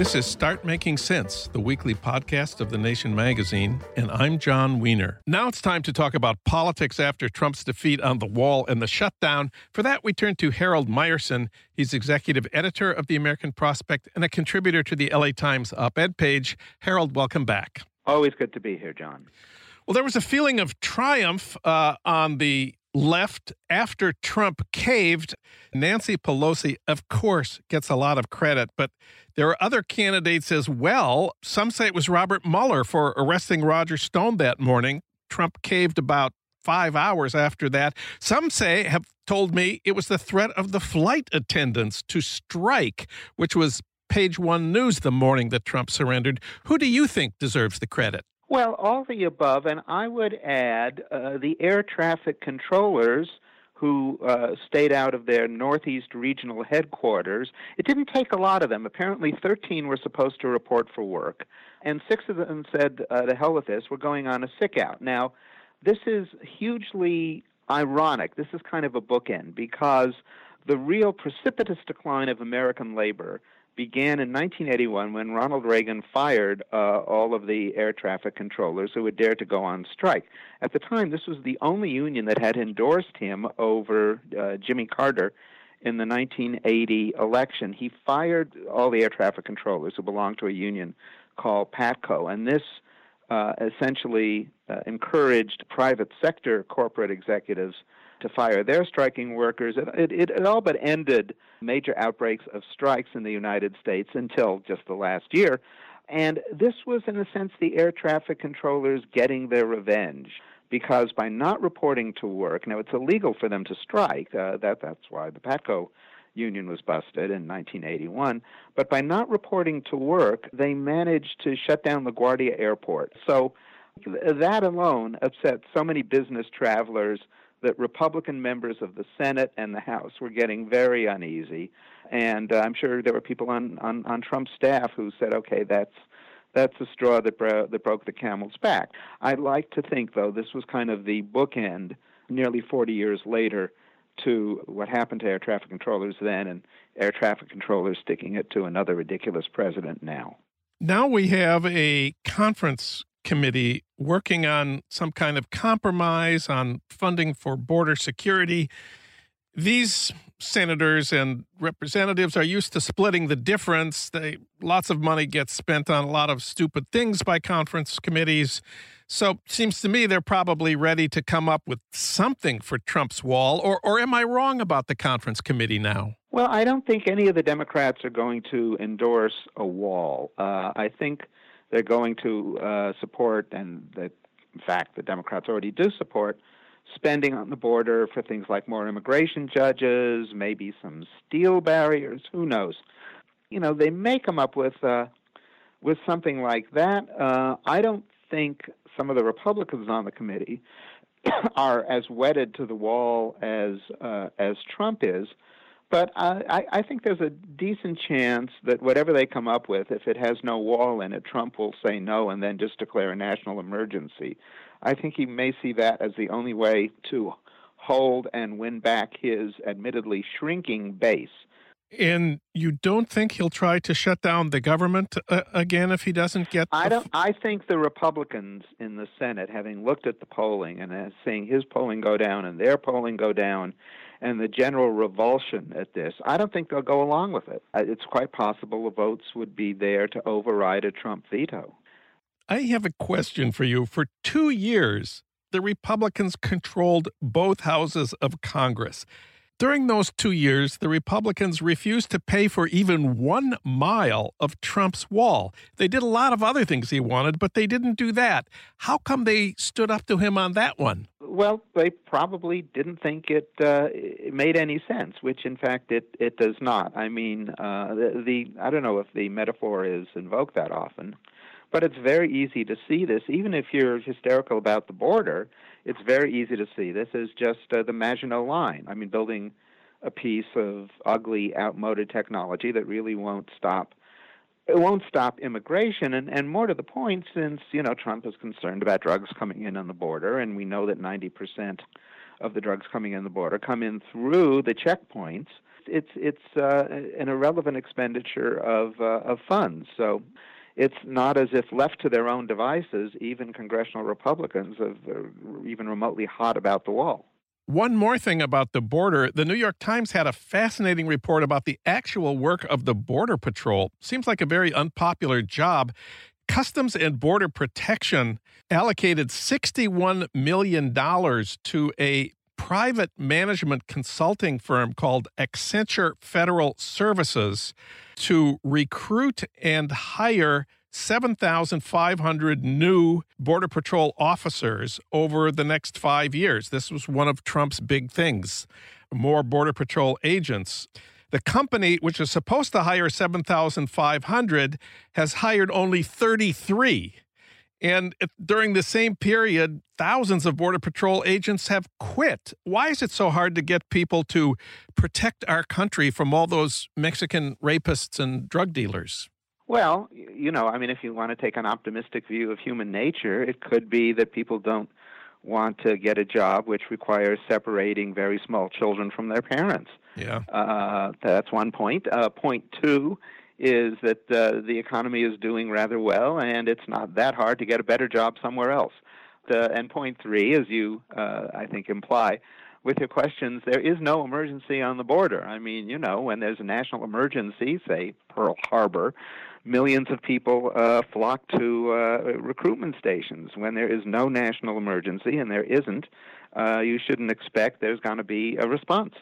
This is Start Making Sense, the weekly podcast of The Nation magazine, and I'm Jon Wiener. Now it's time to talk about politics after Trump's defeat on the wall and the shutdown. For that, we turn to Harold Meyerson. He's executive editor of the American Prospect and a contributor to the LA Times op ed page. Harold, welcome back. Always good to be here, Jon. Well, there was a feeling of triumph uh, on the left after Trump caved. Nancy Pelosi, of course, gets a lot of credit, but there are other candidates as well. Some say it was Robert Mueller for arresting Roger Stone that morning. Trump caved about five hours after that. Some say, have told me, it was the threat of the flight attendants to strike, which was page one news the morning that Trump surrendered. Who do you think deserves the credit? Well, all the above, and I would add uh, the air traffic controllers who uh, stayed out of their Northeast regional headquarters. It didn't take a lot of them. Apparently, 13 were supposed to report for work, and six of them said, uh, "To hell with this. We're going on a sick out." Now, this is hugely ironic. This is kind of a bookend because the real precipitous decline of American labor began in 1981 when Ronald Reagan fired uh, all of the air traffic controllers who had dared to go on strike. At the time, this was the only union that had endorsed him over uh, Jimmy Carter in the 1980 election. He fired all the air traffic controllers who belonged to a union called PATCO, and this uh, essentially uh, encouraged private sector corporate executives to fire their striking workers. It, it, it, all but ended major outbreaks of strikes in the United States until just the last year. And this was, in a sense, the air traffic controllers getting their revenge. Because by not reporting to work, now it's illegal for them to strike. Uh, that that's why the Patco union was busted in 1981. But by not reporting to work, they managed to shut down LaGuardia Airport. So that alone upset so many business travelers that Republican members of the Senate and the House were getting very uneasy, and uh, I'm sure there were people on, on, on Trump's staff who said, "Okay, that's that's the straw that bro- that broke the camel's back." I'd like to think, though, this was kind of the bookend, nearly 40 years later, to what happened to air traffic controllers then, and air traffic controllers sticking it to another ridiculous president now. Now we have a conference committee working on some kind of compromise on funding for border security. These senators and representatives are used to splitting the difference. They lots of money gets spent on a lot of stupid things by conference committees. So seems to me they're probably ready to come up with something for Trump's wall. Or or am I wrong about the conference committee now? Well, I don't think any of the Democrats are going to endorse a wall. Uh, I think they're going to uh, support, and that in fact the Democrats already do support, spending on the border for things like more immigration judges, maybe some steel barriers. Who knows? You know, they may come up with uh, with something like that. Uh, I don't think some of the Republicans on the committee are as wedded to the wall as uh, as Trump is. But I, I think there's a decent chance that whatever they come up with, if it has no wall in it, Trump will say no and then just declare a national emergency. I think he may see that as the only way to hold and win back his admittedly shrinking base. And you don't think he'll try to shut down the government uh, again if he doesn't get? I don't. I think the Republicans in the Senate, having looked at the polling and uh, seeing his polling go down and their polling go down, and the general revulsion at this, I don't think they'll go along with it. Uh, it's quite possible the votes would be there to override a Trump veto. I have a question for you. For two years, the Republicans controlled both houses of Congress. During those two years, the Republicans refused to pay for even one mile of Trump's wall. They did a lot of other things he wanted, but they didn't do that. How come they stood up to him on that one? Well, they probably didn't think it, uh, it made any sense, which in fact it, it does not. I mean, uh, the, the I don't know if the metaphor is invoked that often, but it's very easy to see this. Even if you're hysterical about the border, it's very easy to see. This is just uh, the Maginot Line. I mean, building a piece of ugly, outmoded technology that really won't stop. It won't stop immigration, and, and more to the point, since you know Trump is concerned about drugs coming in on the border, and we know that 90 percent of the drugs coming in the border come in through the checkpoints. It's it's uh, an irrelevant expenditure of uh, of funds. So it's not as if left to their own devices, even congressional Republicans are uh, even remotely hot about the wall. One more thing about the border. The New York Times had a fascinating report about the actual work of the Border Patrol. Seems like a very unpopular job. Customs and Border Protection allocated $61 million to a private management consulting firm called Accenture Federal Services to recruit and hire 7,500 new Border Patrol officers over the next five years. This was one of Trump's big things more Border Patrol agents. The company, which is supposed to hire 7,500, has hired only 33. And during the same period, thousands of Border Patrol agents have quit. Why is it so hard to get people to protect our country from all those Mexican rapists and drug dealers? Well, you know, I mean, if you want to take an optimistic view of human nature, it could be that people don't want to get a job which requires separating very small children from their parents. Yeah. Uh, that's one point. Uh, point two is that uh, the economy is doing rather well, and it's not that hard to get a better job somewhere else. and point three, as you, uh, I think, imply with your questions, there is no emergency on the border. I mean, you know, when there's a national emergency, say Pearl Harbor, millions of people uh, flock to uh, recruitment stations. When there is no national emergency, and there isn't, uh, you shouldn't expect there's going to be a response.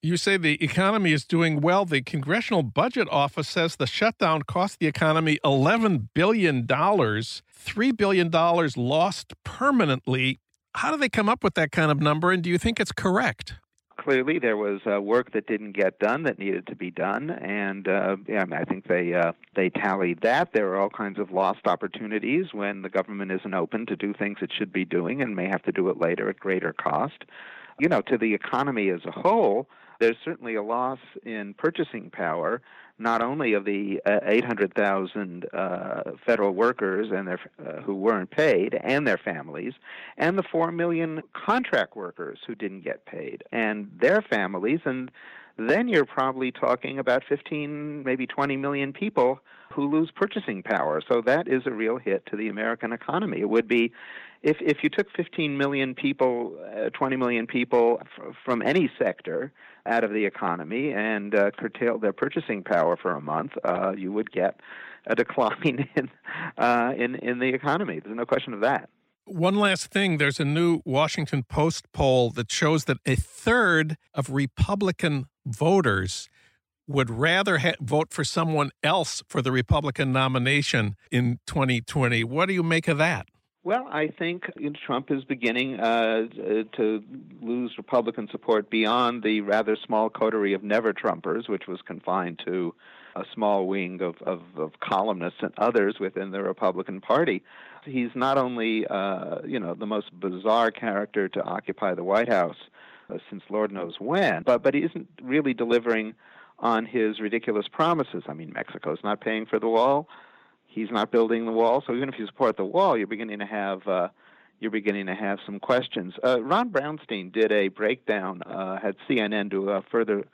You say the economy is doing well. The Congressional Budget Office says the shutdown cost the economy $11 billion, $3 billion lost permanently. How do they come up with that kind of number, and do you think it's correct? clearly there was uh, work that didn't get done that needed to be done, and uh, yeah, I think they uh, they tallied that. There are all kinds of lost opportunities when the government isn't open to do things it should be doing and may have to do it later at greater cost. You know, to the economy as a whole, there's certainly a loss in purchasing power, not only of the uh, 800,000 uh, federal workers and their uh, who weren't paid and their families, and the 4 million contract workers who didn't get paid and their families, and then you're probably talking about 15, maybe 20 million people who lose purchasing power. So that is a real hit to the American economy. It would be if if you took 15 million people, uh, 20 million people f- from any sector out of the economy and uh, curtailed their purchasing power for a month, uh, you would get a decline in uh, in in the economy. There's no question of that. One last thing there's a new Washington Post poll that shows that a third of Republican voters would rather ha- vote for someone else for the Republican nomination in 2020. What do you make of that? Well, I think Trump is beginning uh, to lose Republican support beyond the rather small coterie of never Trumpers, which was confined to a small wing of, of, of columnists and others within the Republican Party. He's not only, uh, you know, the most bizarre character to occupy the White House uh, since Lord knows when, but but he isn't really delivering on his ridiculous promises. I mean, Mexico's not paying for the wall he's not building the wall. So even if you support the wall, you're beginning to have uh, you're beginning to have some questions. Uh, Ron Brownstein did a breakdown, uh, had CNN do a further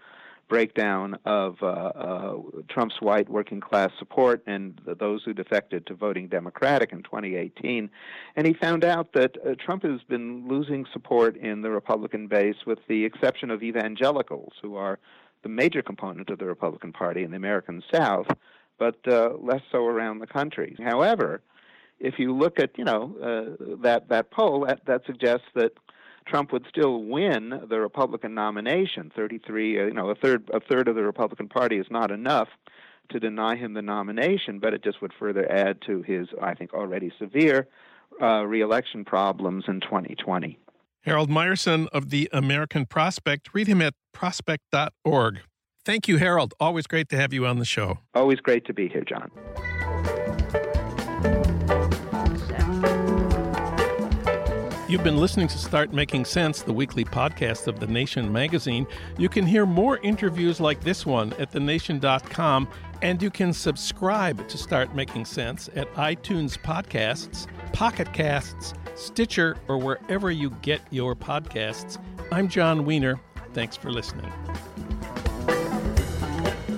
breakdown of uh, uh, Trump's white working class support and those who defected to voting Democratic in 2018. And he found out that uh, Trump has been losing support in the Republican base, with the exception of evangelicals, who are the major component of the Republican Party in the American South but uh, less so around the country. However, if you look at you know uh, that that poll, that, that suggests that Trump would still win the Republican nomination. Thirty-three, uh, you know, a third a third of the Republican Party is not enough to deny him the nomination, but it just would further add to his, I think, already severe uh, reelection problems in 2020. Harold Meyerson of the American Prospect. Read him at prospect.org. Thank you, Harold. Always great to have you on the show. Always great to be here, Jon. You've been listening to Start Making Sense, the weekly podcast of The Nation magazine. You can hear more interviews like this one at thenation.com, and you can subscribe to Start Making Sense at iTunes Podcasts, Pocket Casts, Stitcher, or wherever you get your podcasts. I'm Jon Wiener. Thanks for listening.